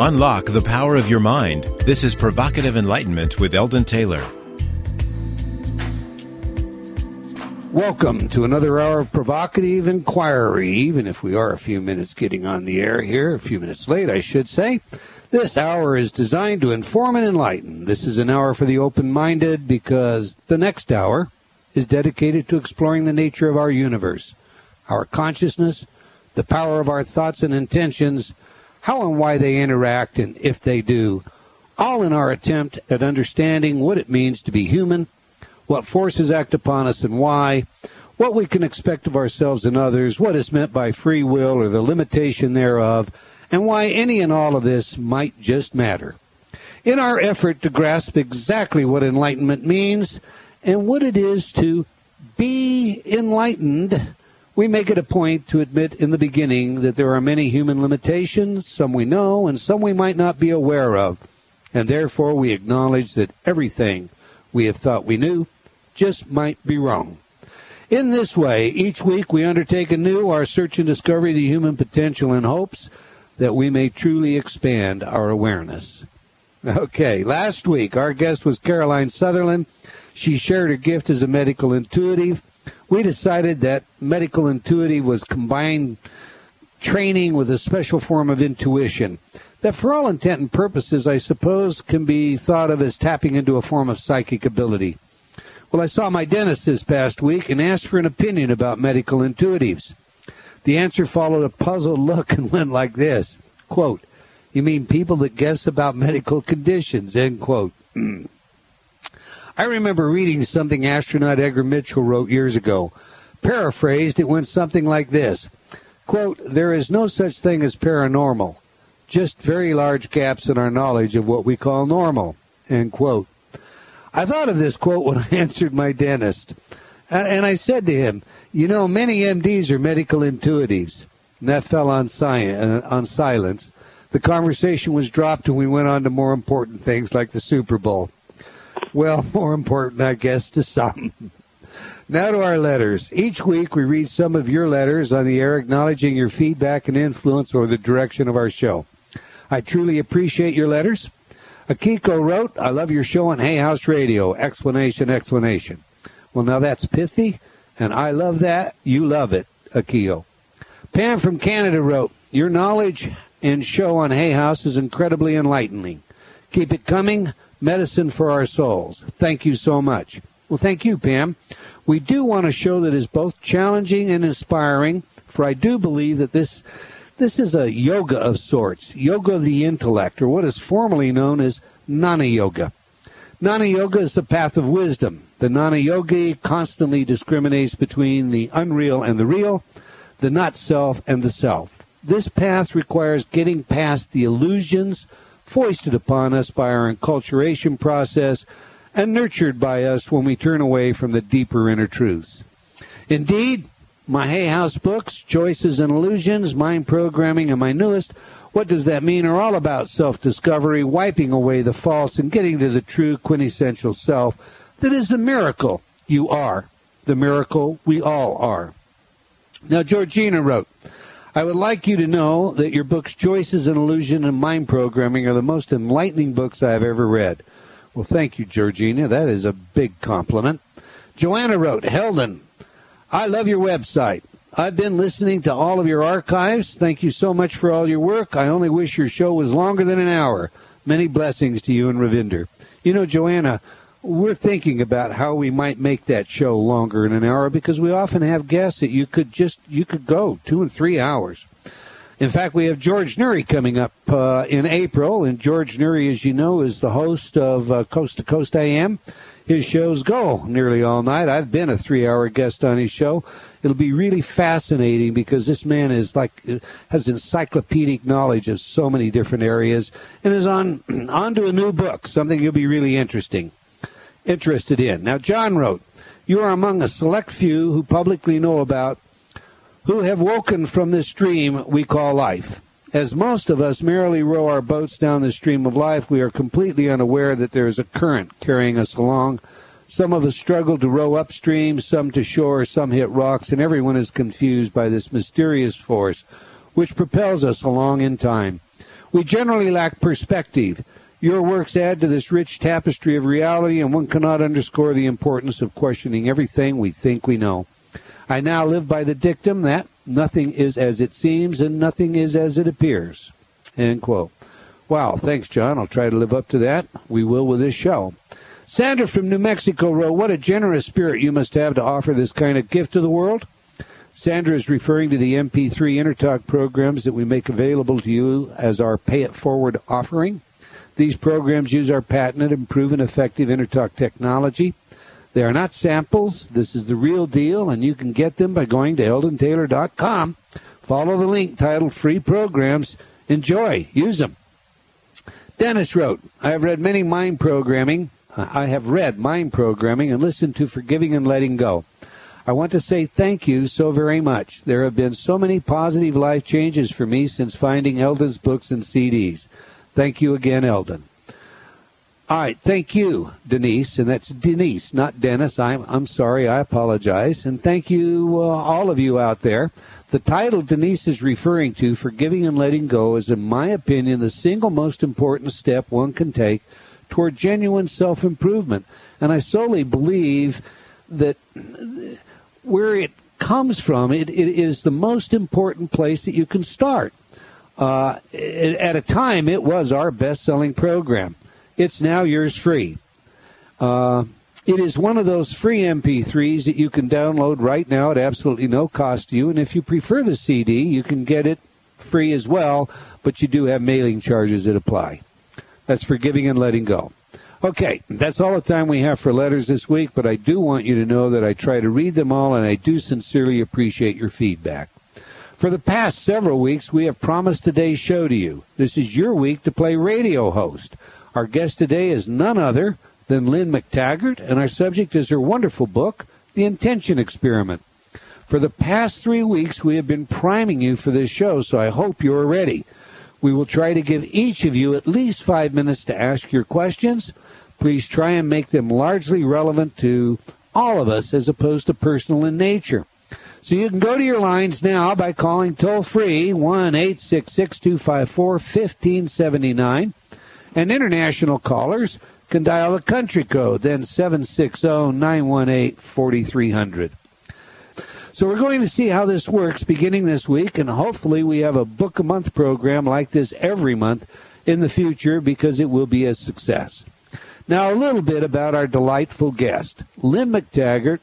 Unlock the power of your mind. This is Provocative Enlightenment with Eldon Taylor. Welcome to another hour of provocative inquiry, even if we are a few minutes getting on the air here, a few minutes late, I should say. This hour is designed to inform and enlighten. This is an hour for the open minded because the next hour is dedicated to exploring the nature of our universe, our consciousness, the power of our thoughts and intentions, how and why they interact, and if they do, all in our attempt at understanding what it means to be human what forces act upon us and why, what we can expect of ourselves and others, what is meant by free will or the limitation thereof, and why any and all of this might just matter. In our effort to grasp exactly what enlightenment means and what it is to be enlightened, we make it a point to admit in the beginning that there are many human limitations, some we know and some we might not be aware of, and therefore we acknowledge that everything we have thought we knew just might be wrong. In this way, each week we undertake anew our search and discovery of the human potential in hopes that we may truly expand our awareness. Okay, last week our guest was Caroline Sutherland. She shared her gift as a medical intuitive. We decided that medical intuitive was combined training with a special form of intuition that for all intent and purposes I suppose can be thought of as tapping into a form of psychic ability. Well, I saw my dentist this past week and asked for an opinion about medical intuitives. The answer followed a puzzled look and went like this quote, You mean people that guess about medical conditions? End quote. I remember reading something astronaut Edgar Mitchell wrote years ago. Paraphrased, it went something like this quote, There is no such thing as paranormal, just very large gaps in our knowledge of what we call normal. End quote. I thought of this quote when I answered my dentist. And I said to him, You know, many MDs are medical intuitives. And that fell on, science, uh, on silence. The conversation was dropped, and we went on to more important things like the Super Bowl. Well, more important, I guess, to some. now to our letters. Each week we read some of your letters on the air acknowledging your feedback and influence or the direction of our show. I truly appreciate your letters. Akiko wrote, I love your show on Hay House Radio. Explanation, explanation. Well, now that's pithy, and I love that. You love it, Akio. Pam from Canada wrote, Your knowledge and show on Hay House is incredibly enlightening. Keep it coming. Medicine for our souls. Thank you so much. Well, thank you, Pam. We do want a show that is both challenging and inspiring, for I do believe that this this is a yoga of sorts, yoga of the intellect, or what is formerly known as Jnana Yoga. Jnana Yoga is the path of wisdom. The Jnana Yogi constantly discriminates between the unreal and the real, the not self and the self. This path requires getting past the illusions foisted upon us by our enculturation process and nurtured by us when we turn away from the deeper inner truths. Indeed, my Hay House books, Choices and Illusions, Mind Programming, and my newest, What Does That Mean, are all about self discovery, wiping away the false, and getting to the true quintessential self that is the miracle you are, the miracle we all are. Now, Georgina wrote, I would like you to know that your books, Choices and Illusion and Mind Programming, are the most enlightening books I have ever read. Well, thank you, Georgina. That is a big compliment. Joanna wrote, Eldon, I love your website. I've been listening to all of your archives. Thank you so much for all your work. I only wish your show was longer than an hour. Many blessings to you and Ravinder. You know, Joanna, we're thinking about how we might make that show longer in an hour because we often have guests that you could just you could go two and three hours. In fact, we have George Noory coming up uh, in April, and George Noory, as you know, is the host of uh, Coast to Coast AM his shows go nearly all night. I've been a three hour guest on his show. It'll be really fascinating because this man is like has encyclopedic knowledge of so many different areas and is on on to a new book, something you'll be really interesting interested in. Now John wrote, You are among a select few who publicly know about who have woken from this dream we call life. As most of us merely row our boats down the stream of life, we are completely unaware that there is a current carrying us along. Some of us struggle to row upstream, some to shore, some hit rocks, and everyone is confused by this mysterious force which propels us along in time. We generally lack perspective. Your works add to this rich tapestry of reality, and one cannot underscore the importance of questioning everything we think we know. I now live by the dictum that nothing is as it seems and nothing is as it appears. End quote. Wow, thanks, John. I'll try to live up to that. We will with this show. Sandra from New Mexico wrote, What a generous spirit you must have to offer this kind of gift to the world. Sandra is referring to the MP3 InnerTalk programs that we make available to you as our Pay It Forward offering. These programs use our patented and proven effective InnerTalk technology. They are not samples. This is the real deal, and you can get them by going to eldontaylor.com. Follow the link titled Free Programs. Enjoy. Use them. Dennis wrote, I have read many mind programming. I have read mind programming and listened to Forgiving and Letting Go. I want to say thank you so very much. There have been so many positive life changes for me since finding Eldon's books and CDs. Thank you again, Eldon. All right, thank you, Denise, and that's Denise, not Dennis. I'm I'm sorry, I apologize, and thank you, uh, all of you out there. The title Denise is referring to, "Forgiving and Letting Go," is, in my opinion, the single most important step one can take toward genuine self improvement, and I solely believe that where it comes from, it, it is the most important place that you can start. Uh, at a time, it was our best selling program. It's now yours free. Uh, it is one of those free MP3s that you can download right now at absolutely no cost to you. And if you prefer the CD, you can get it free as well, but you do have mailing charges that apply. That's forgiving and letting go. Okay, that's all the time we have for letters this week, but I do want you to know that I try to read them all and I do sincerely appreciate your feedback. For the past several weeks, we have promised today's show to you. This is your week to play radio host. Our guest today is none other than Lynne McTaggart, and our subject is her wonderful book, The Intention Experiment. For the past three weeks, we have been priming you for this show, so I hope you are ready. We will try to give each of you at least five minutes to ask your questions. Please try and make them largely relevant to all of us as opposed to personal in nature. So you can go to your lines now by calling toll free 1 866 254 1579. And international callers can dial the country code, then 760 918 4300. So we're going to see how this works beginning this week, and hopefully we have a book a month program like this every month in the future because it will be a success. Now, a little bit about our delightful guest. Lynne McTaggart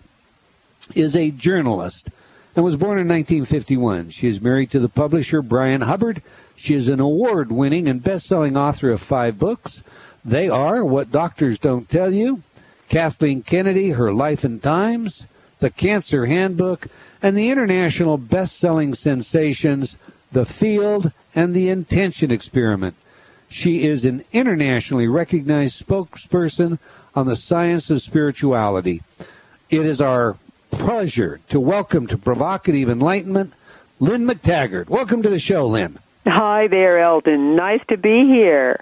is a journalist and was born in 1951. She is married to the publisher Bryan Hubbard. She is an award winning and best selling author of five books. They are What Doctors Don't Tell You, Kathleen Kennedy, Her Life and Times, The Cancer Handbook, and the international best selling sensations, The Field and The Intention Experiment. She is an internationally recognized spokesperson on the science of spirituality. It is our pleasure to welcome to Provocative Enlightenment Lynne McTaggart. Welcome to the show, Lynne. Hi there, Eldon. Nice to be here.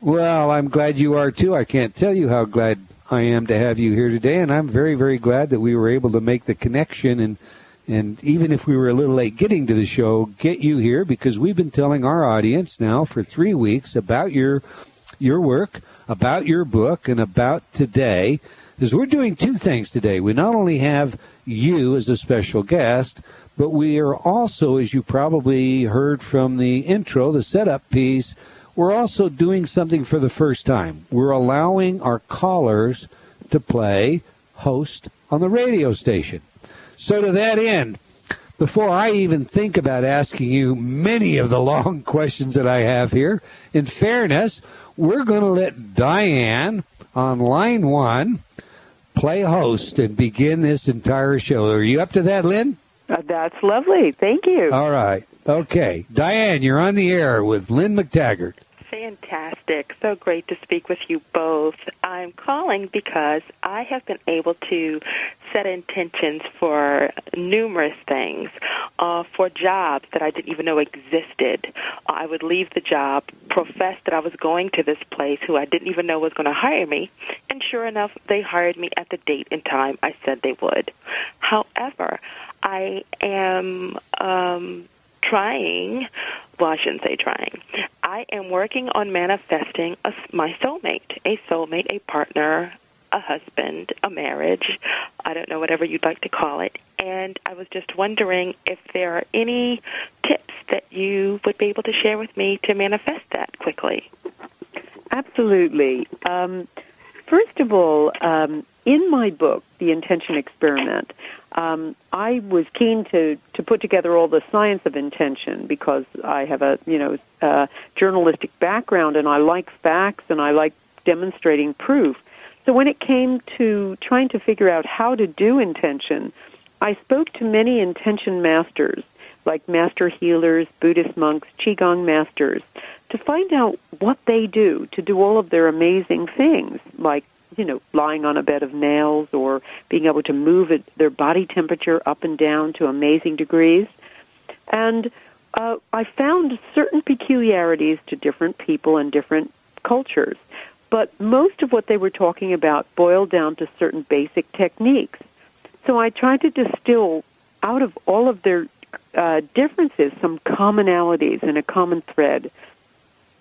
Well, I'm glad you are too. I can't tell you how glad I am to have you here today, and I'm very, very glad that we were able to make the connection and and even if we were a little late getting to the show, get you here because we've been telling our audience now for three weeks about your your work, about your book, and about today. Because we're doing two things today. We not only have you as a special guest, but we are also, as you probably heard from the intro, the setup piece, we're also doing something for the first time. We're allowing our callers to play host on the radio station. So, to that end, before I even think about asking you many of the long questions that I have here, in fairness, we're going to let Diane on line one play host and begin this entire show. Are you up to that, Lynne? Uh, that's lovely. Thank you. All right. Okay. Diane, you're on the air with Lynne McTaggart. Fantastic. So great to speak with you both. I'm calling because I have been able to set intentions for numerous things, uh, for jobs that I didn't even know existed. I would leave the job, profess that I was going to this place who I didn't even know was going to hire me, and sure enough, they hired me at the date and time I said they would. However, I am um, trying well, I shouldn't say trying. I am working on manifesting a, my soulmate, a soulmate, a partner, a husband, a marriage. I don't know, whatever you'd like to call it. And I was just wondering if there are any tips that you would be able to share with me to manifest that quickly. Absolutely. Um, first of all, um, in my book, The Intention Experiment, um, I was keen to to put together all the science of intention because I have a you know uh, journalistic background and I like facts and I like demonstrating proof. So when it came to trying to figure out how to do intention, I spoke to many intention masters like master healers, Buddhist monks, qigong masters to find out what they do to do all of their amazing things like you know, lying on a bed of nails or being able to move it, their body temperature up and down to amazing degrees. And uh, I found certain peculiarities to different people and different cultures. But most of what they were talking about boiled down to certain basic techniques. So I tried to distill out of all of their uh, differences some commonalities and a common thread.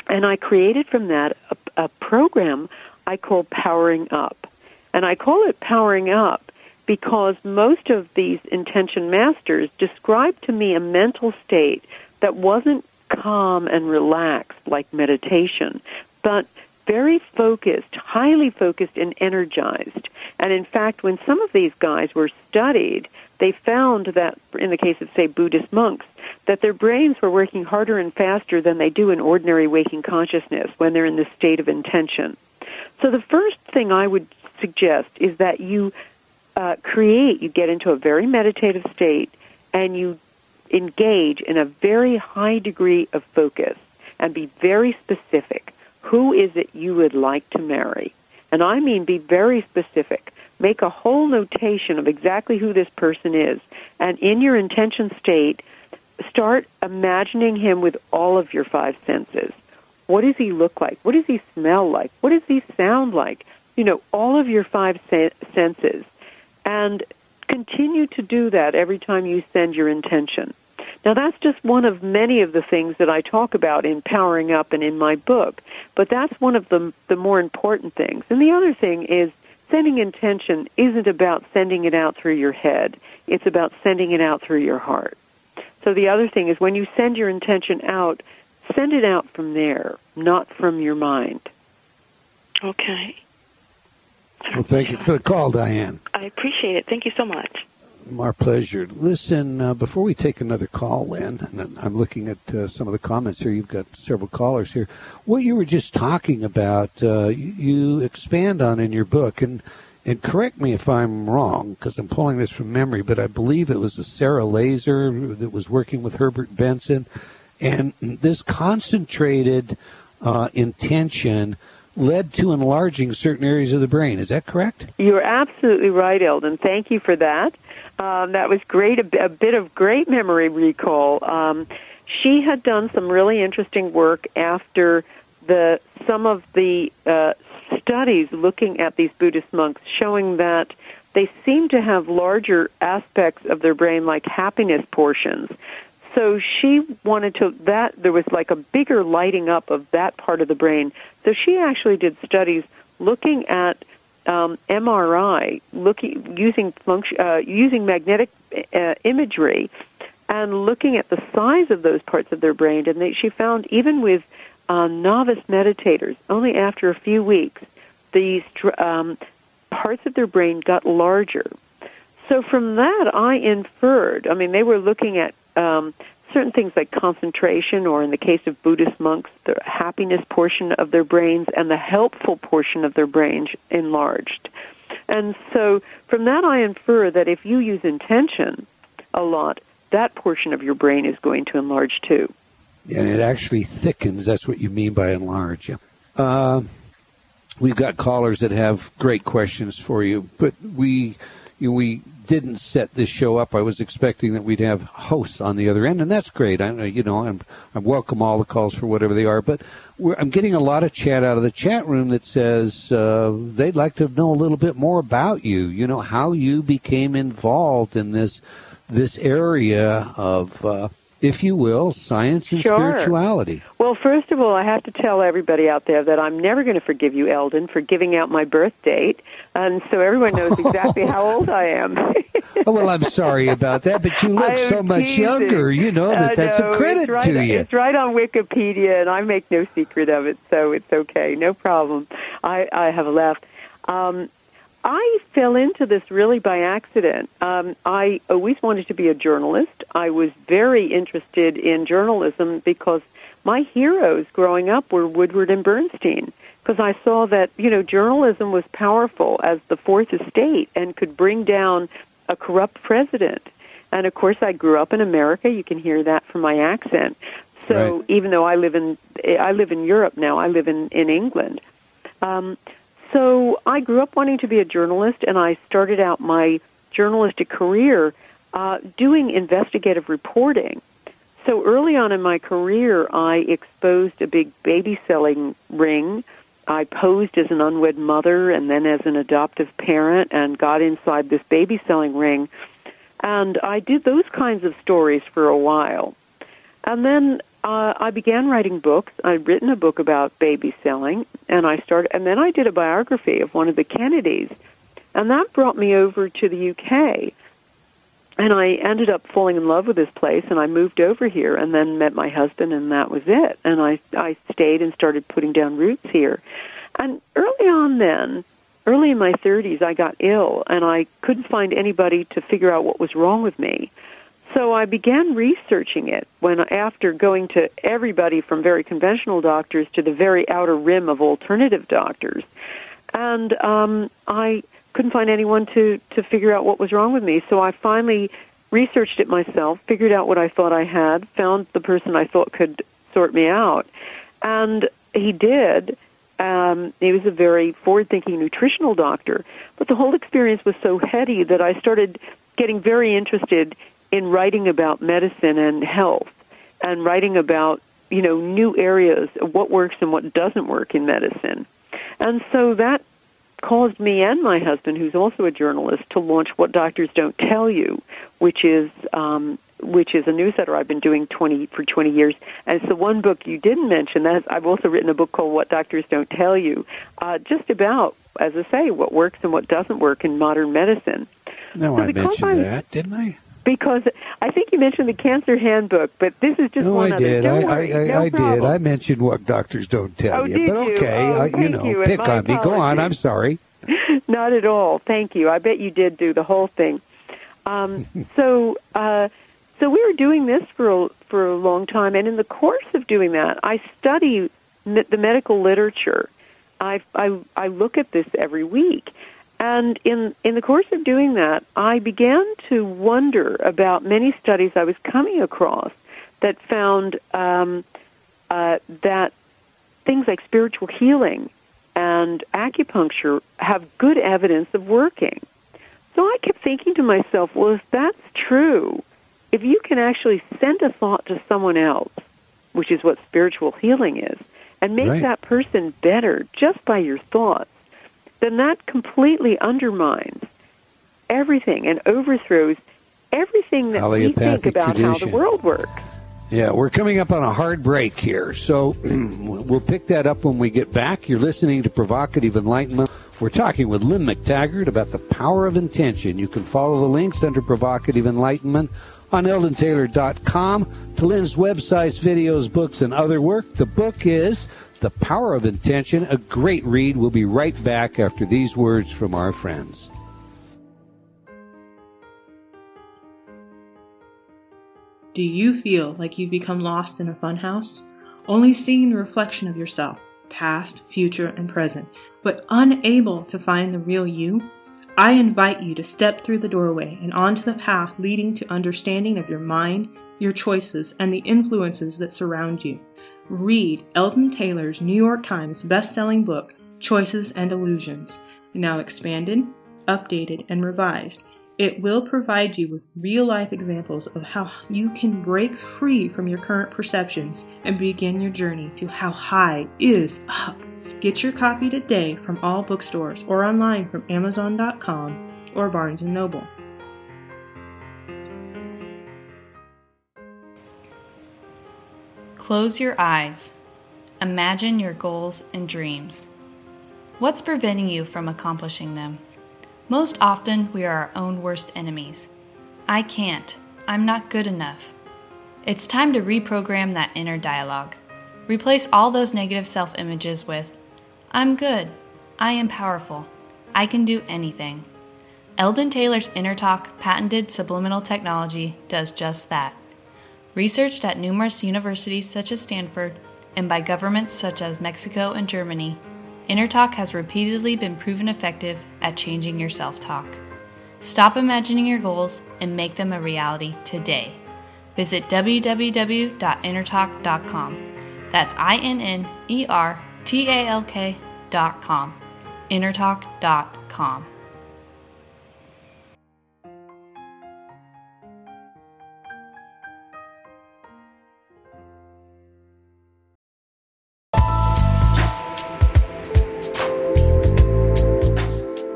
And I created from that a, a program I call powering up. And I call it powering up because most of these intention masters described to me a mental state that wasn't calm and relaxed like meditation, but very focused, highly focused and energized. And in fact, when some of these guys were studied, they found that, in the case of, say, Buddhist monks, that their brains were working harder and faster than they do in ordinary waking consciousness when they're in this state of intention. So the first thing I would suggest is that you uh, create, you get into a very meditative state, and you engage in a very high degree of focus and be very specific. Who is it you would like to marry? And I mean be very specific. Make a whole notation of exactly who this person is. And in your intention state, start imagining him with all of your five senses. What does he look like? What does he smell like? What does he sound like? You know, all of your five senses. And continue to do that every time you send your intention. Now that's just one of many of the things that I talk about in Powering Up and in my book, but that's one of the the more important things. And the other thing is sending intention isn't about sending it out through your head. It's about sending it out through your heart. So the other thing is when you send your intention out, Send it out from there, not from your mind. Okay. Well, thank you for the call, Diane. I appreciate it. Thank you so much. My pleasure. Listen, uh, before we take another call, Lynne, and I'm looking at uh, some of the comments here. You've got several callers here. What you were just talking about, uh, you expand on in your book, and and correct me if I'm wrong, because I'm pulling this from memory, but I believe it was a Sara Lazar that was working with Herbert Benson and this concentrated uh, intention led to enlarging certain areas of the brain. Is that correct? You're absolutely right, Eldon. Thank you for that. Um, that was great, a, a, bit of great memory recall. Um, she had done some really interesting work after the some of the uh, studies looking at these Buddhist monks, showing that they seem to have larger aspects of their brain, like happiness portions, so she wanted to that there was like a bigger lighting up of that part of the brain. So she actually did studies looking at um, MRI, looking using function, uh, using magnetic uh, imagery, and looking at the size of those parts of their brain. And they, she found even with uh, novice meditators, only after a few weeks, these um, parts of their brain got larger. So from that, I inferred. I mean, they were looking at um, certain things like concentration, or in the case of Buddhist monks, the happiness portion of their brains and the helpful portion of their brains enlarged. And so from that, I infer that if you use intention a lot, that portion of your brain is going to enlarge too. And it actually thickens. That's what you mean by enlarge. Yeah. Uh, we've got callers that have great questions for you, but we we didn't set this show up, I was expecting that we'd have hosts on the other end, and that's great. I, you know, I'm, I welcome all the calls for whatever they are, but I'm getting a lot of chat out of the chat room that says uh, they'd like to know a little bit more about you. You know, how you became involved in this this area of uh, if you will, science and Sure. spirituality. Well, first of all, I have to tell everybody out there that I'm never going to forgive you, Eldon, for giving out my birth date, and so everyone knows exactly how old I am. Oh, well, I'm sorry about that, but you look so much teasing. younger. You know that Uh, that's no, a credit right, to you. It's right on Wikipedia, and I make no secret of it, so it's okay, no problem. I, I have left. Um, I fell into this really by accident. Um, I always wanted to be a journalist. I was very interested in journalism because my heroes growing up were Woodward and Bernstein. Because I saw that you know journalism was powerful as the fourth estate and could bring down a corrupt president. And of course, I grew up in America. You can hear that from my accent. So Right. even though I live in I live in Europe now, I live in in England. Um, so I grew up wanting to be a journalist, and I started out my journalistic career uh, doing investigative reporting. So early on in my career, I exposed a big baby selling ring. I posed as an unwed mother and then as an adoptive parent and got inside this baby selling ring. And I did those kinds of stories for a while. And then uh, I began writing books. I'd written a book about baby selling, and I started, and then I did a biography of one of the Kennedys, and that brought me over to the UK. And I ended up falling in love with this place, and I moved over here, and then met my husband, and that was it. And I I stayed and started putting down roots here. And early on, then, early in my 30s, I got ill, and I couldn't find anybody to figure out what was wrong with me. So I began researching it when after going to everybody from very conventional doctors to the very outer rim of alternative doctors. And um I couldn't find anyone to to figure out what was wrong with me. So I finally researched it myself, figured out what I thought I had, found the person I thought could sort me out. And he did. Um, he was a very forward-thinking nutritional doctor, but the whole experience was so heady that I started getting very interested in writing about medicine and health, and writing about you know new areas of what works and what doesn't work in medicine. And so that caused me and my husband, who's also a journalist, to launch What Doctors Don't Tell You, which is um, which is a newsletter I've been doing 20 for 20 years. And it's the one book you didn't mention. That I've also written a book called What Doctors Don't Tell You, uh, just about, as I say, what works and what doesn't work in modern medicine. No, So I mentioned I'm- that, didn't I? Because I think you mentioned the Cancer Handbook, but this is just No, one I other. did. Don't I, worry. I, I, no I did. I mentioned what doctors don't tell Oh, you. did but you? okay, Oh, I, you thank know, you, pick on me. Go on. I'm sorry. Not at all. Thank you. I bet you did do the whole thing. Um, so, uh, so we were doing this for a, for a long time, and in the course of doing that, I study the medical literature. I, I I look at this every week, and in in the course of doing that, I began to wonder about many studies I was coming across that found um, uh, that things like spiritual healing and acupuncture have good evidence of working. So I kept thinking to myself, well, if that's true, if you can actually send a thought to someone else, which is what spiritual healing is, and make Right. that person better just by your thoughts, then that completely undermines everything and overthrows everything that we think about how the world works. Yeah, we're coming up on a hard break here, so we'll pick that up when we get back. You're listening to Provocative Enlightenment. We're talking with Lynne McTaggart about the power of intention. You can follow the links under Provocative Enlightenment on eldontaylor.com to Lynne's websites, videos, books, and other work. The book is The Power of Intention, a great read. We'll be right back after these words from our friends. Do you feel like you've become lost in a funhouse? Only seeing the reflection of yourself, past, future, and present, but unable to find the real you? I invite you to step through the doorway and onto the path leading to understanding of your mind, your choices, and the influences that surround you. Read Eldon Taylor's New York Times best-selling book, Choices and Illusions, now expanded, updated, and revised. It will provide you with real life examples of how you can break free from your current perceptions and begin your journey to how high is up. Get your copy today from all bookstores or online from Amazon.com or Barnes & Noble. Close your eyes. Imagine your goals and dreams. What's preventing you from accomplishing them? Most often, we are our own worst enemies. I can't. I'm not good enough. It's time to reprogram that inner dialogue. Replace all those negative self images with I'm good. I am powerful. I can do anything. Eldon Taylor's Inner Talk patented subliminal technology does just that. Researched at numerous universities such as Stanford and by governments such as Mexico and Germany, Inner Talk has repeatedly been proven effective at changing your self talk. Stop imagining your goals and make them a reality today. Visit www.innertalk.com. That's I N N E R T A L K.com. Innertalk.com.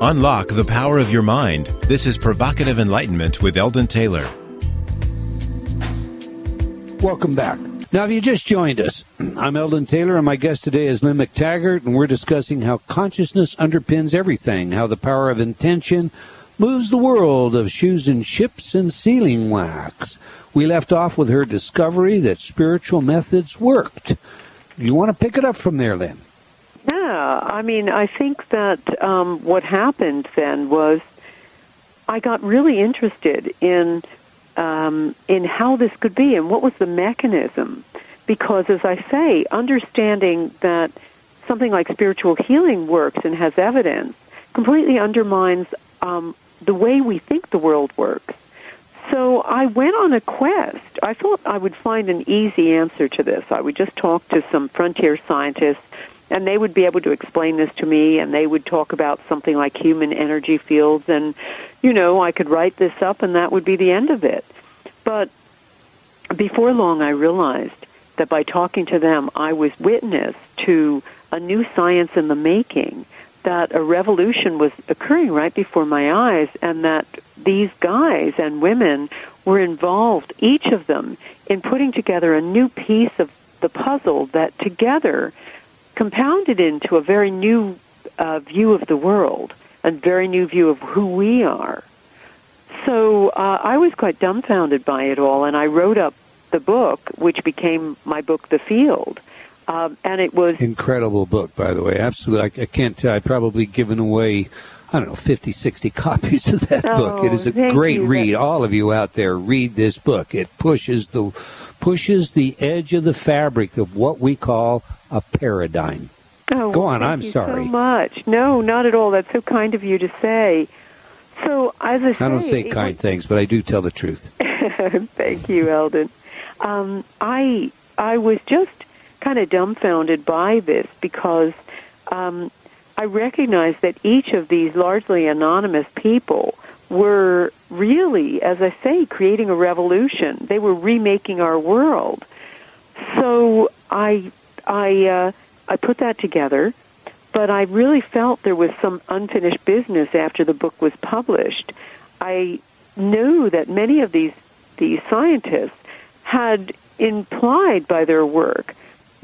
Unlock the power of your mind. This is Provocative Enlightenment with Eldon Taylor. Welcome back. Now, if you just joined us, I'm Eldon Taylor, and my guest today is Lynne McTaggart, and we're discussing how consciousness underpins everything, how the power of intention moves the world of shoes and ships and sealing wax. We left off with her discovery that spiritual methods worked. You want to pick it up from there, Lynne? Yeah, I mean, I think that um, what happened then was I got really interested in um, in how this could be and what was the mechanism. Because, as I say, understanding that something like spiritual healing works and has evidence completely undermines um, the way we think the world works. So I went on a quest. I thought I would find an easy answer to this. I would just talk to some frontier scientists and they would be able to explain this to me and they would talk about something like human energy fields and you know i could write this up and that would be the end of it. But before long i realized that by talking to them i was witness to a new science in the making that a revolution was occurring right before my eyes and that these guys and women were involved each of them in putting together a new piece of the puzzle that together compounded into a very new uh, view of the world, a very new view of who we are. So uh, I was quite dumbfounded by it all, and I wrote up the book, which became my book, The Field. Um, and it was incredible book, by the way. Absolutely, I, I can't tell. I've probably given away, I don't know, 50, 60 copies of that oh, book. It is a great you. read. All of you out there, read this book. It pushes the pushes the edge of the fabric of what we call a paradigm. Oh, Go on, thank I'm you sorry. So much. No, not at all. That's so kind of you to say. So, as I say, I don't say kind was- things, but I do tell the truth. Thank you, Eldon. Um, I I was just kind of dumbfounded by this because um, I recognized that each of these largely anonymous people were really, as I say, creating a revolution. They were remaking our world. So I I uh, I put that together, but I really felt there was some unfinished business after the book was published. I knew that many of these these scientists had implied by their work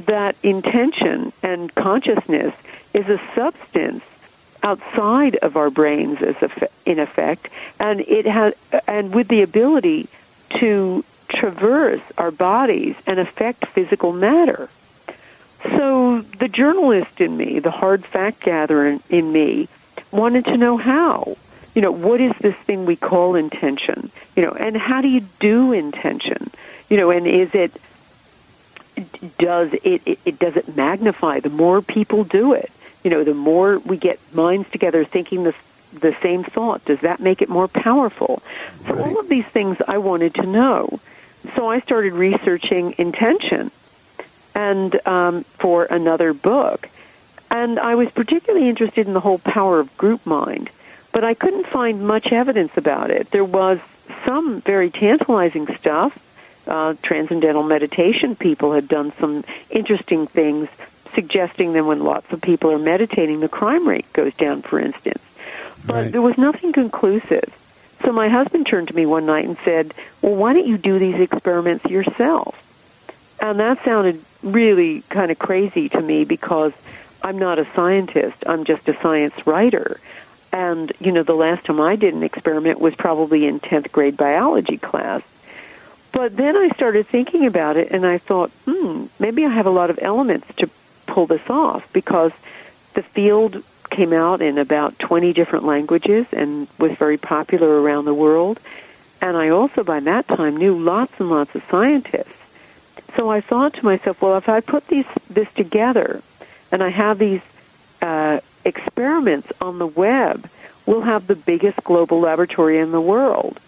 that intention and consciousness is a substance outside of our brains as a, in effect and it has and with the ability to traverse our bodies and affect physical matter. So the journalist in me the hard fact gatherer in, me wanted to know how. You know what is this thing we call intention? You know and how do you do intention? You know and is it does it, it, it does it magnify? The more people do it you know the more we get minds together thinking the the same thought does that make it more powerful? So Right. all of these things i wanted to know. So i started researching intention and um, for another book. And i was particularly interested in the whole power of group mind but i couldn't find much evidence about it. There was some very tantalizing stuff. Uh, transcendental meditation people had done some interesting things suggesting that when lots of people are meditating the crime rate goes down for instance but Right. there was nothing conclusive so my husband turned to me one night and said well why don't you do these experiments yourself And that sounded really kind of crazy to me because I'm not a scientist. I'm just a science writer. And, you know, the last time I did an experiment was probably in 10th grade biology class. But then I started thinking about it and I thought, hmm, maybe I have a lot of elements to pull this off because the field came out in about 20 different languages and was very popular around the world. And I also, by that time, knew lots and lots of scientists. So I thought to myself, well, if I put these, this together and I have these uh, experiments on the web, we'll have the biggest global laboratory in the world.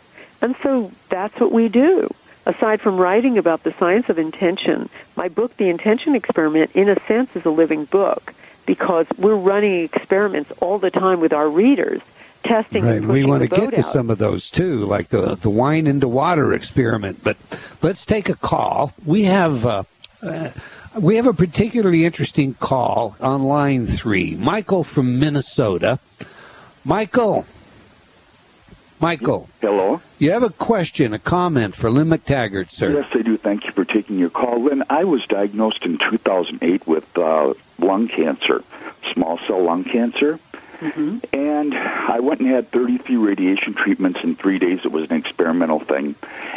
And so that's what we do. Aside from writing about the science of intention, my book, The Intention Experiment, in a sense is a living book because we're running experiments all the time with our readers testing. Right. we want to get to out. some of those too, like the the wine into water experiment. But let's take a call. We have. Uh, uh, we have a particularly interesting call on line three. Michael from Minnesota. Michael. Michael. Hello. You have a question, a comment for Lynne McTaggart, sir? Yes, I do. Thank you for taking your call. Lynne, I was diagnosed in 2008 with uh, lung cancer, small cell lung cancer. Mm-hmm. And I went and had 33 radiation treatments in three days. It was an experimental thing.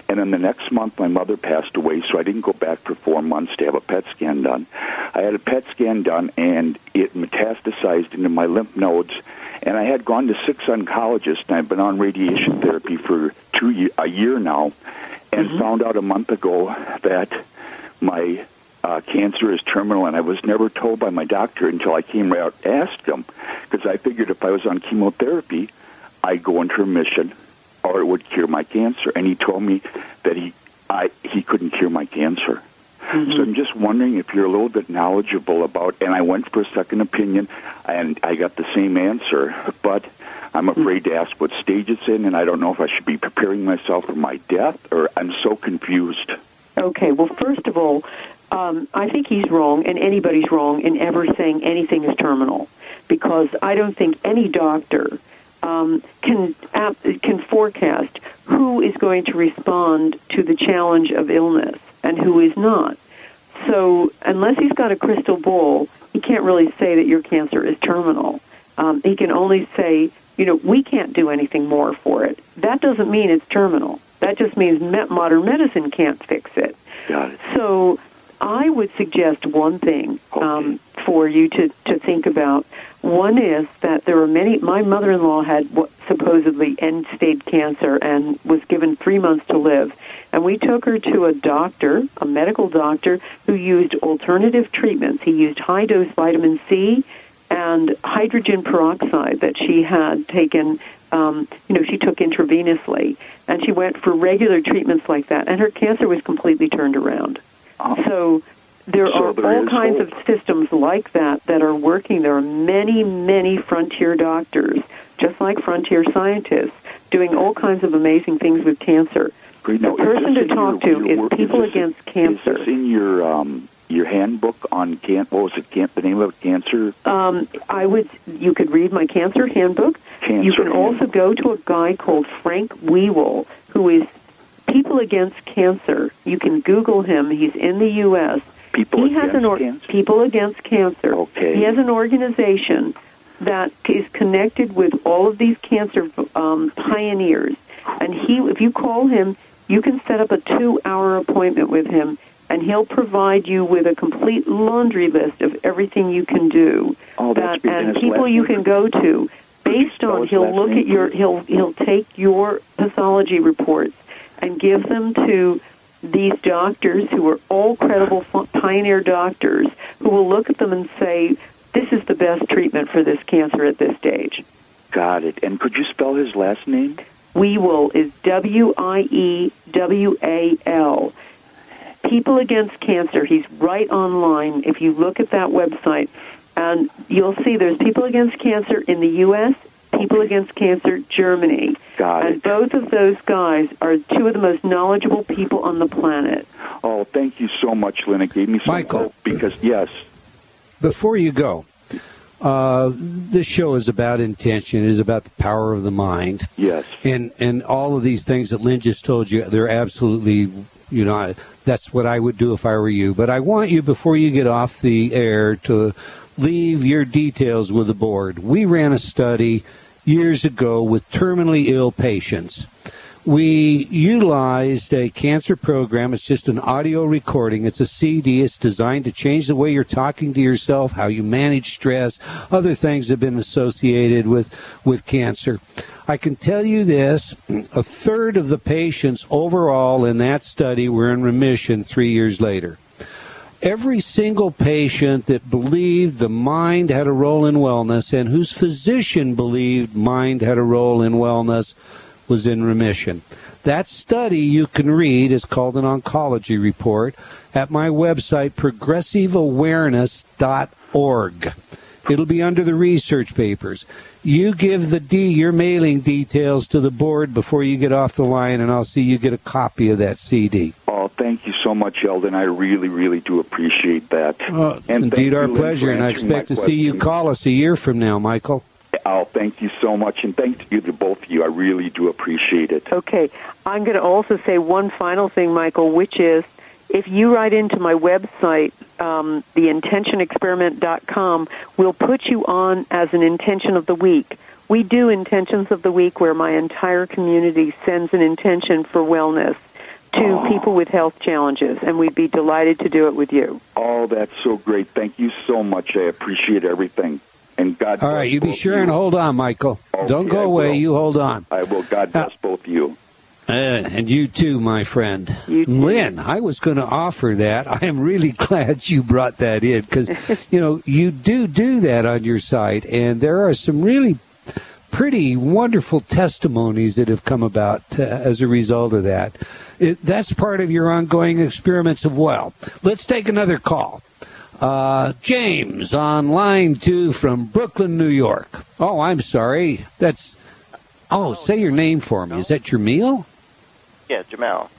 And then the next month, my mother passed away, so I didn't go back for four months to have a PET scan done. I had a PET scan done, and it metastasized into my lymph nodes. And I had gone to six oncologists, and I've been on radiation therapy for two a year now, and mm-hmm. found out a month ago that my uh, cancer is terminal, and I was never told by my doctor until I came out asked him, because I figured if I was on chemotherapy, I'd go into remission, or it would cure my cancer. And he told me that he I he couldn't cure my cancer. Mm-hmm. So I'm just wondering if you're a little bit knowledgeable about. And I went for a second opinion, and I got the same answer, but. I'm afraid to ask what stage it's in, and I don't know if I should be preparing myself for my death, or I'm so confused. Okay, well, first of all, um, I think he's wrong, and anybody's wrong in ever saying anything is terminal, because I don't think any doctor um, can uh, can forecast who is going to respond to the challenge of illness and who is not. So unless he's got a crystal ball, he can't really say that your cancer is terminal. Um, he can only say, you know, we can't do anything more for it. That doesn't mean it's terminal. That just means modern medicine can't fix it. Got it. So I would suggest one thing um, for you to, to think about. One is that there are many. My mother-in-law had what supposedly end-stage cancer and was given three months to live, and we took her to a doctor, a medical doctor, who used alternative treatments. He used high-dose vitamin C and hydrogen peroxide that she had taken. Um, you know, she took intravenously, and she went for regular treatments like that, and her cancer was completely turned around. So there so are there all kinds hope. of systems like that that are working. There are many, many frontier doctors, just like frontier scientists, doing all kinds of amazing things with cancer. Great. The Now, person to talk your- to your- is People this Against Is Cancer. this in your um, your handbook on can? What was it? Can, the name of it? Cancer. Um, I would. You could read my cancer handbook. Cancer you can also go to a guy called Frank Wiewel, who is People Against Cancer. You can Google him. He's in the U.S. People he has against an or- cancer. People Against Cancer. Okay. He has an organization that is connected with all of these cancer um, pioneers, and he, if you call him, you can set up a two-hour appointment with him, and he'll provide you with a complete laundry list of everything you can do. Oh, that's that. And people you can go to based on he'll look at your he'll he'll take your pathology reports and give them to these doctors who are all credible pioneer doctors who will look at them and say this is the best treatment for this cancer at this stage. Got it. And could you spell his last name? Wiewel is W I E W A L. People Against Cancer. He's right online. If you look at that website, and you'll see there's People Against Cancer in the U.S., People Against Cancer Germany. Got and it. both of those guys are two of the most knowledgeable people on the planet. Oh, thank you so much, Lynne. It gave me some Michael. hope because yes, Before you go, uh, this show is about intention. It is about the power of the mind. yes, And and all of these things that Lynne just told you, they're absolutely You know, I, that's what I would do if I were you. But I want you, before you get off the air, to leave your details with the board. We ran a study years ago with terminally ill patients we utilized a cancer program. It's just an audio recording. It's a CD. It's designed to change the way you're talking to yourself, how you manage stress, other things have been associated with, with cancer. I can tell you this a third of the patients overall in that study were in remission three years later. Every single patient that believed the mind had a role in wellness and whose physician believed mind had a role in wellness was in remission. That study you can read is called an oncology report at my website, progressiveawareness.org. It'll be under the research papers. You give the D your mailing details to the board before you get off the line, and I'll see you get a copy of that CD. Oh, thank you so much, Eldon. I really, really do appreciate that. Uh, and indeed, our pleasure, and I expect to see you call us a year from now, Michael. Oh, thank you so much, and thank you to both of you. I really do appreciate it. Okay, I'm going to also say one final thing, Michael, which is if you write into my website, um, theintentionexperiment.com, we'll put you on as an intention of the week. We do intentions of the week where my entire community sends an intention for wellness to oh. people with health challenges, and we'd be delighted to do it with you. Oh, that's so great. Thank you so much. I appreciate everything. And God. All right, you be sure you. and hold on, Michael. Okay, Don't go away. You hold on. I will. God bless uh, both of you. Uh, and you too, my friend. Lynne, I was going to offer that. I am really glad you brought that in because, you know, you do do that on your site, and there are some really pretty wonderful testimonies that have come about uh, as a result of that. It, that's part of your ongoing experiments of well. Let's take another call. Uh, James on line two from Brooklyn, New York. Oh, I'm sorry. That's. Oh, say your name for me. Is that your meal? Yeah, Jamal.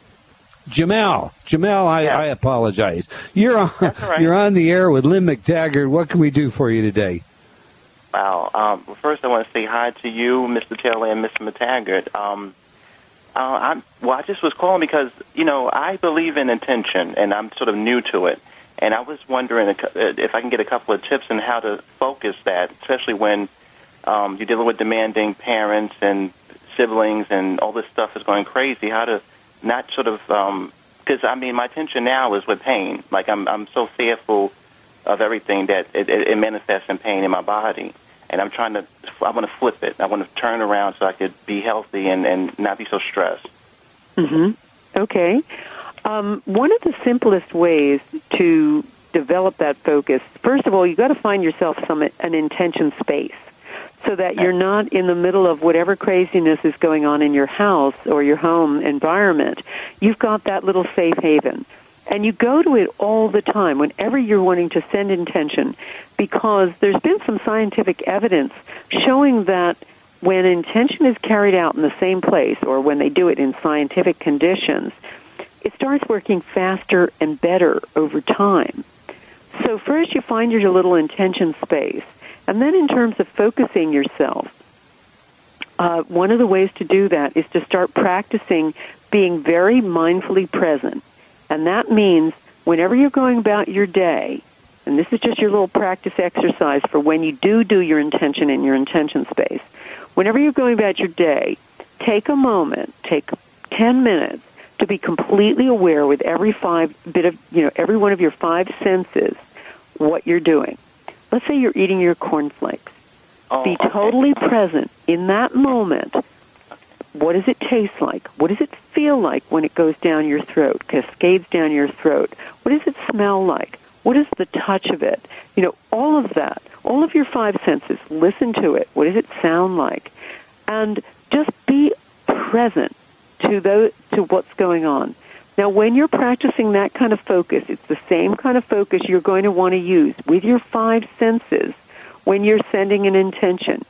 Jamal, Jamal, I, yeah. I apologize. You're on, right. you're on the air with Lynne McTaggart. What can we do for you today? Wow. Um, well, first, I want to say hi to you, Mr. Taylor, and Mr. McTaggart. Um, uh, I'm, well, I just was calling because you know I believe in intention, and I'm sort of new to it. And I was wondering if I can get a couple of tips on how to focus that, especially when um, you're dealing with demanding parents and siblings and all this stuff is going crazy. How to not sort of because um, I mean my tension now is with pain. Like I'm I'm so fearful of everything that it, it, it manifests in pain in my body, and I'm trying to I want to flip it. I want to turn around so I could be healthy and and not be so stressed. Mm-hmm. Okay. Um, one of the simplest ways to develop that focus, first of all, you've got to find yourself some an intention space so that you're not in the middle of whatever craziness is going on in your house or your home environment. You've got that little safe haven. And you go to it all the time whenever you're wanting to send intention because there's been some scientific evidence showing that when intention is carried out in the same place or when they do it in scientific conditions, it starts working faster and better over time. So first you find your little intention space. And then in terms of focusing yourself, uh, one of the ways to do that is to start practicing being very mindfully present. And that means whenever you're going about your day, and this is just your little practice exercise for when you do do your intention in your intention space, whenever you're going about your day, take a moment, take 10 minutes, to be completely aware with every five bit of, you know, every one of your five senses what you're doing. Let's say you're eating your cornflakes. Oh, be totally present in that moment. What does it taste like? What does it feel like when it goes down your throat, cascades down your throat? What does it smell like? What is the touch of it? You know, all of that, all of your five senses, listen to it. What does it sound like? And just be present to those, to what's going on. Now, when you're practicing that kind of focus, it's the same kind of focus you're going to want to use with your five senses when you're sending an intention.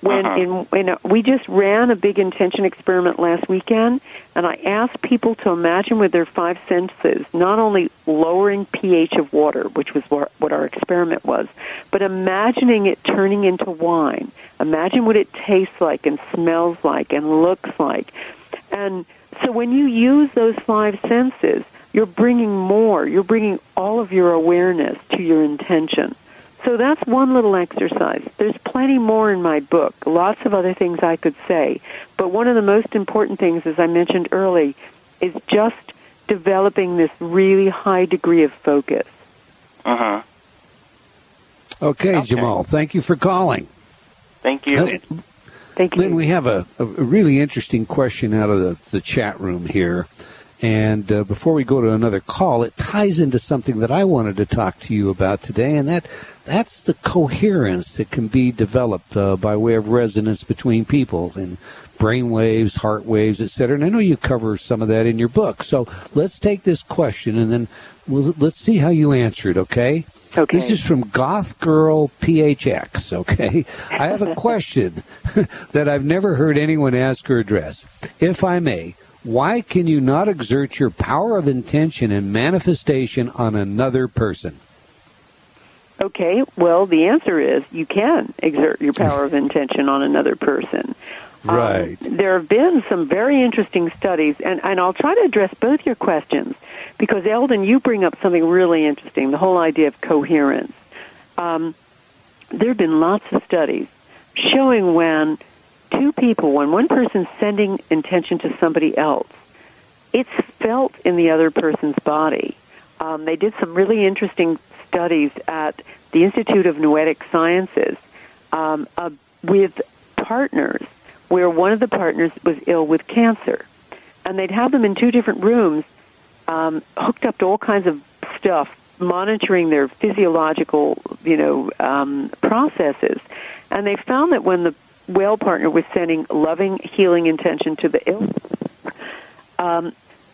When uh-huh. in, when uh, we just ran a big intention experiment last weekend, and I asked people to imagine with their five senses not only lowering pH of water, which was what our experiment was, but imagining it turning into wine. Imagine what it tastes like and smells like and looks like and so when you use those five senses, you're bringing more. You're bringing all of your awareness to your intention. So that's one little exercise. There's plenty more in my book, lots of other things I could say. But one of the most important things, as I mentioned early, is just developing this really high degree of focus. Uh huh. Okay, Okay. Jamal, thank you for calling. Thank you. Thank you. Lynne, we have a, a really interesting question out of the, the chat room here. And uh, before we go to another call, it ties into something that I wanted to talk to you about today, and that that's the coherence that can be developed uh, by way of resonance between people and brain waves, heart waves, etc. And I know you cover some of that in your book. So let's take this question and then we'll, let's see how you answer it. Okay? Okay. This is from Goth Girl PHX. Okay, I have a question that I've never heard anyone ask or address. If I may, why can you not exert your power of intention and manifestation on another person? Okay, well, the answer is you can exert your power of intention on another person. Um, Right. there have been some very interesting studies, and, and I'll try to address both your questions because, Eldon, you bring up something really interesting the whole idea of coherence. Um, there have been lots of studies showing when two people, when one person's sending intention to somebody else, it's felt in the other person's body. Um, they did some really interesting studies at the Institute of Noetic Sciences um, uh, with partners where one of the partners was ill with cancer. And they'd have them in two different rooms, um, hooked up to all kinds of stuff, monitoring their physiological, you know, um, processes. And they found that when the well partner was sending loving, healing intention to the ill, um,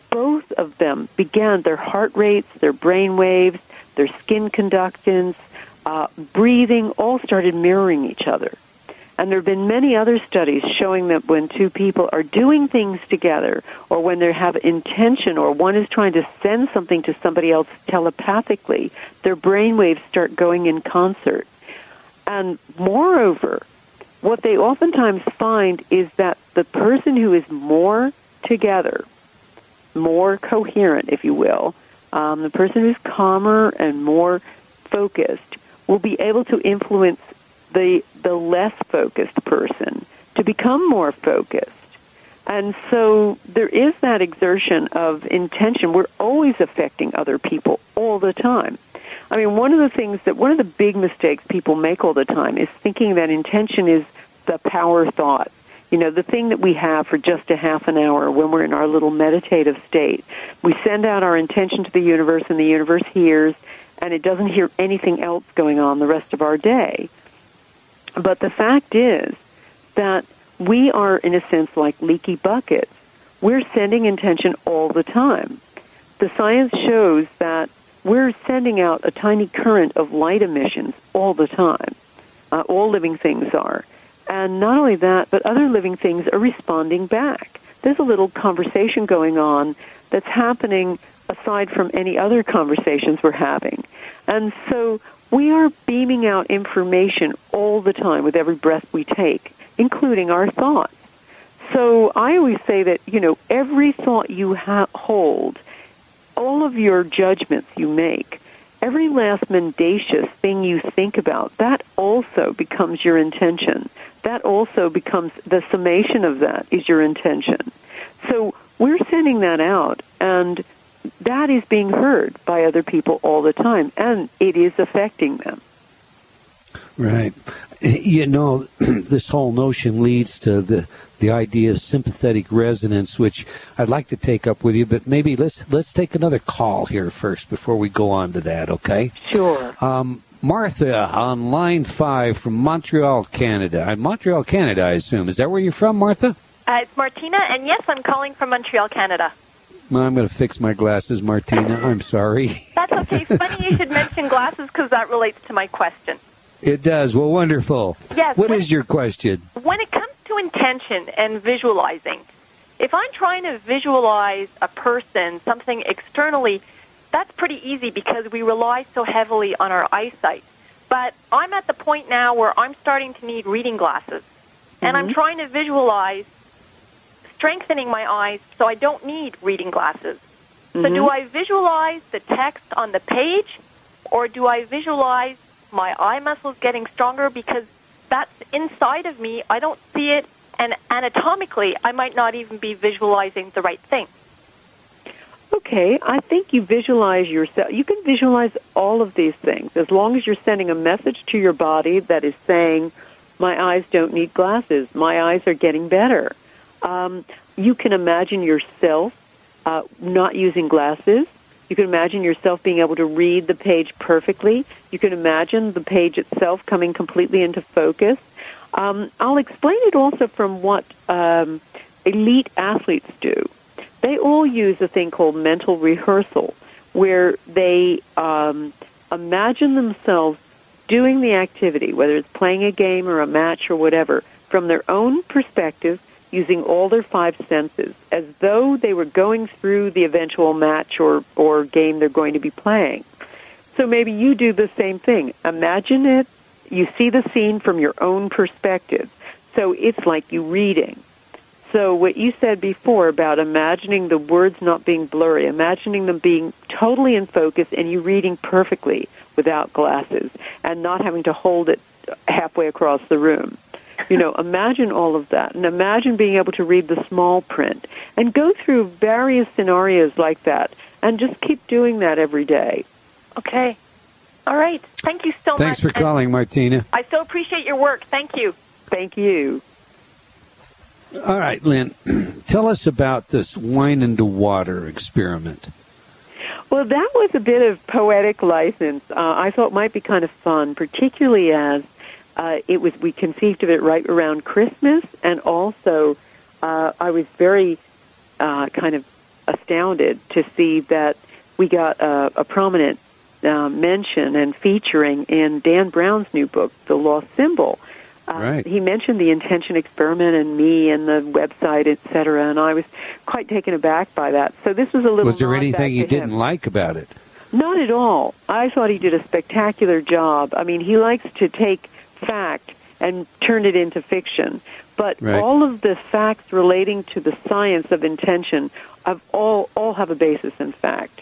both of them began their heart rates, their brain waves, their skin conductance, uh, breathing, all started mirroring each other. And there have been many other studies showing that when two people are doing things together, or when they have intention, or one is trying to send something to somebody else telepathically, their brain waves start going in concert. And moreover, what they oftentimes find is that the person who is more together, more coherent, if you will, um, the person who's calmer and more focused will be able to influence the the less focused person to become more focused. And so there is that exertion of intention. We're always affecting other people all the time. I mean, one of the things that one of the big mistakes people make all the time is thinking that intention is the power thought. You know, the thing that we have for just a half an hour when we're in our little meditative state. We send out our intention to the universe and the universe hears and it doesn't hear anything else going on the rest of our day. But the fact is that we are, in a sense, like leaky buckets. We're sending intention all the time. The science shows that we're sending out a tiny current of light emissions all the time. Uh, all living things are. And not only that, but other living things are responding back. There's a little conversation going on that's happening aside from any other conversations we're having. And so we are beaming out information all the time with every breath we take, including our thoughts. So I always say that, you know, every thought you ha- hold, all of your judgments you make, every last mendacious thing you think about, that also becomes your intention. That also becomes the summation of that is your intention. So we're sending that out and that is being heard by other people all the time and it is affecting them. Right. You know, this whole notion leads to the the idea of sympathetic resonance, which I'd like to take up with you, but maybe let's let's take another call here first before we go on to that, okay? Sure. Um, Martha on line five from Montreal, Canada. Montreal, Canada, I assume. Is that where you're from, Martha? Uh, it's Martina, and yes, I'm calling from Montreal, Canada. Well, I'm going to fix my glasses, Martina. I'm sorry. That's okay. Funny you should mention glasses because that relates to my question. It does. Well, wonderful. Yes, What when- is your question? When it comes to intention and visualizing, if I'm trying to visualize a person, something externally, that's pretty easy because we rely so heavily on our eyesight. But I'm at the point now where I'm starting to need reading glasses. And I'm mm-hmm. trying to visualize strengthening my eyes so I don't need reading glasses. So Mhm. do I visualize the text on the page or do I visualize my eye muscles getting stronger because that's inside of me. I don't see it and anatomically I might not even be visualizing the right thing. Okay, I think you visualize yourself. You can visualize all of these things as long as you're sending a message to your body that is saying, "My eyes don't need glasses. My eyes are getting better." Um, you can imagine yourself uh, not using glasses. You can imagine yourself being able to read the page perfectly. You can imagine the page itself coming completely into focus. Um, I'll explain it also from what um, elite athletes do they all use a thing called mental rehearsal, where they um, imagine themselves doing the activity, whether it's playing a game or a match or whatever, from their own perspective, using all their five senses, as though they were going through the eventual match or, or game they're going to be playing. So maybe you do the same thing. Imagine it, you see the scene from your own perspective. So it's like you reading. So what you said before about imagining the words not being blurry, imagining them being totally in focus and you reading perfectly without glasses and not having to hold it halfway across the room. You know, imagine all of that and imagine being able to read the small print and go through various scenarios like that and just keep doing that every day. Okay. All right. Thank you so Thanks much. Thanks for calling, Martina. I so appreciate your work. Thank you. Thank you. All right, Lynne, tell us about this wine into water experiment. Well, that was a bit of poetic license. Uh, I thought might be kind of fun, particularly as uh, it was. We conceived of it right around Christmas, and also uh, I was very uh, kind of astounded to see that we got a, a prominent uh, mention and featuring in Dan Brown's new book, The Lost Symbol. Uh, Right. He mentioned the intention experiment and me and the website, et cetera, and I was quite taken aback by that. So this was a little. Was there anything you didn't like about it? Not at all. I thought he did a spectacular job. I mean, he likes to take fact and turn it into fiction. But Right. all of the facts relating to the science of intention have all all have a basis in fact.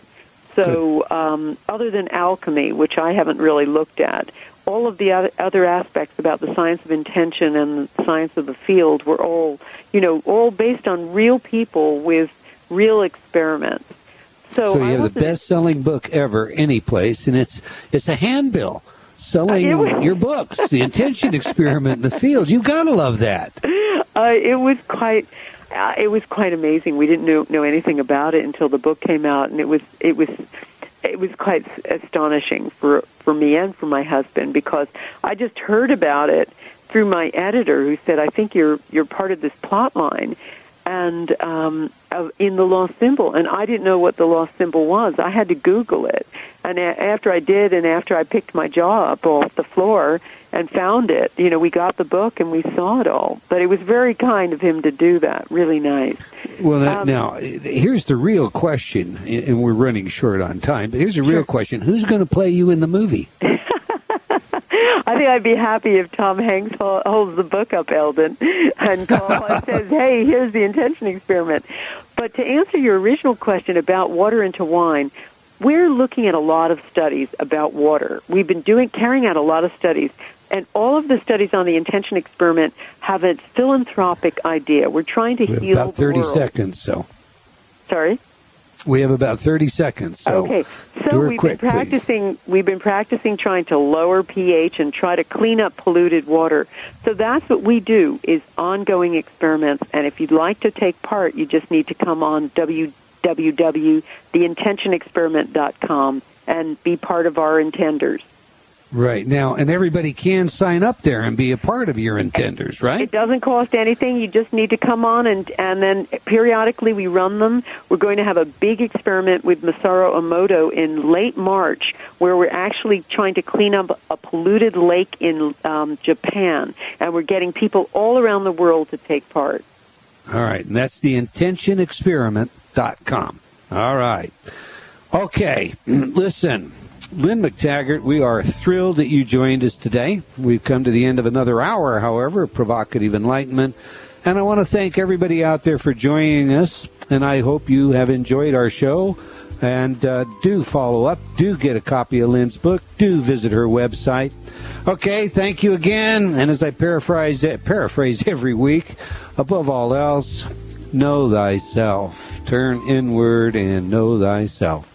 So, um, other than alchemy, which I haven't really looked at, all of the other, aspects about the science of intention and the science of the field were all, you know, all based on real people with real experiments. So, So I you have the best-selling book ever, any place, and it's it's a handbill selling was- your books, the intention experiment in the field. You gotta love that. Uh, it was quite. Uh, it was quite amazing. We didn't know, know anything about it until the book came out, and it was it was it was quite astonishing for for me and for my husband because I just heard about it through my editor who said, "I think you're you're part of this plot line." And um, in the lost symbol, and I didn't know what the lost symbol was. I had to Google it, and a- after I did, and after I picked my jaw up off the floor and found it, you know, we got the book and we saw it all. But it was very kind of him to do that. Really nice. Well, that, Um, now here's the real question, and we're running short on time. But here's the real question: Who's going to play you in the movie? I think I'd be happy if Tom Hanks holds the book up, Eldon, and calls and says, "Hey, here's the intention experiment." But to answer your original question about water into wine, we're looking at a lot of studies about water. We've been doing carrying out a lot of studies, and all of the studies on the intention experiment have a philanthropic idea. We're trying to We have heal about the 30 world. seconds, so Sorry. We have about 30 seconds. So okay, so we've quick, been please. practicing. We've been practicing trying to lower pH and try to clean up polluted water. So that's what we do is ongoing experiments. And if you'd like to take part, you just need to come on www.theintentionexperiment.com and be part of our intenders. Right now, and everybody can sign up there and be a part of your intenders, right? It doesn't cost anything. You just need to come on, and and then periodically we run them. We're going to have a big experiment with Masaru Emoto in late March, where we're actually trying to clean up a polluted lake in um, Japan, and we're getting people all around the world to take part. All right, and that's the intentionexperiment.com. All right. Okay, listen, Lynne McTaggart, we are thrilled that you joined us today. We've come to the end of another hour, however, of provocative enlightenment. And I want to thank everybody out there for joining us. And I hope you have enjoyed our show. And uh, do follow up. Do get a copy of Lynne's book. Do visit her website. Okay, thank you again. And as I paraphrase, paraphrase every week, above all else, know thyself. Turn inward and know thyself.